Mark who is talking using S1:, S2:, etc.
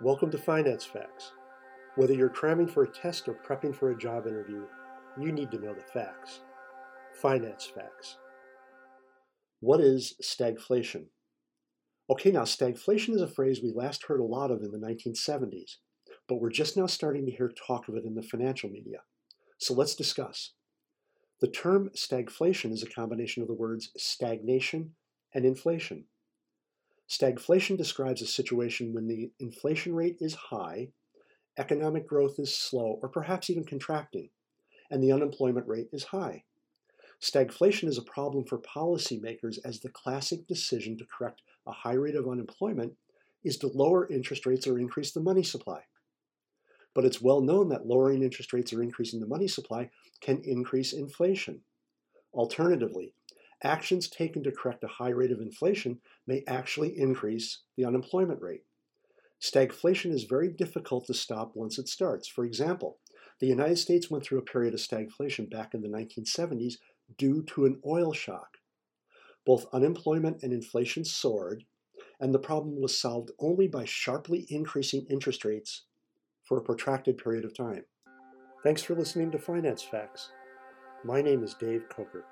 S1: Welcome to Finance Facts. Whether you're cramming for a test or prepping for a job interview, you need to know the facts. Finance Facts. What is stagflation? Okay, now stagflation is a phrase we last heard a lot of in the 1970s, but we're just now starting to hear talk of it in the financial media. So let's discuss. The term stagflation is a combination of the words stagnation and inflation. Stagflation describes a situation when the inflation rate is high, economic growth is slow or perhaps even contracting, and the unemployment rate is high. Stagflation is a problem for policymakers as the classic decision to correct a high rate of unemployment is to lower interest rates or increase the money supply. But it's well known that lowering interest rates or increasing the money supply can increase inflation. Alternatively, actions taken to correct a high rate of inflation may actually increase the unemployment rate. Stagflation is very difficult to stop once it starts. For example, the United States went through a period of stagflation back in the 1970s due to an oil shock. Both unemployment and inflation soared, and the problem was solved only by sharply increasing interest rates for a protracted period of time. Thanks for listening to Finance Facts. My name is Dave Coker.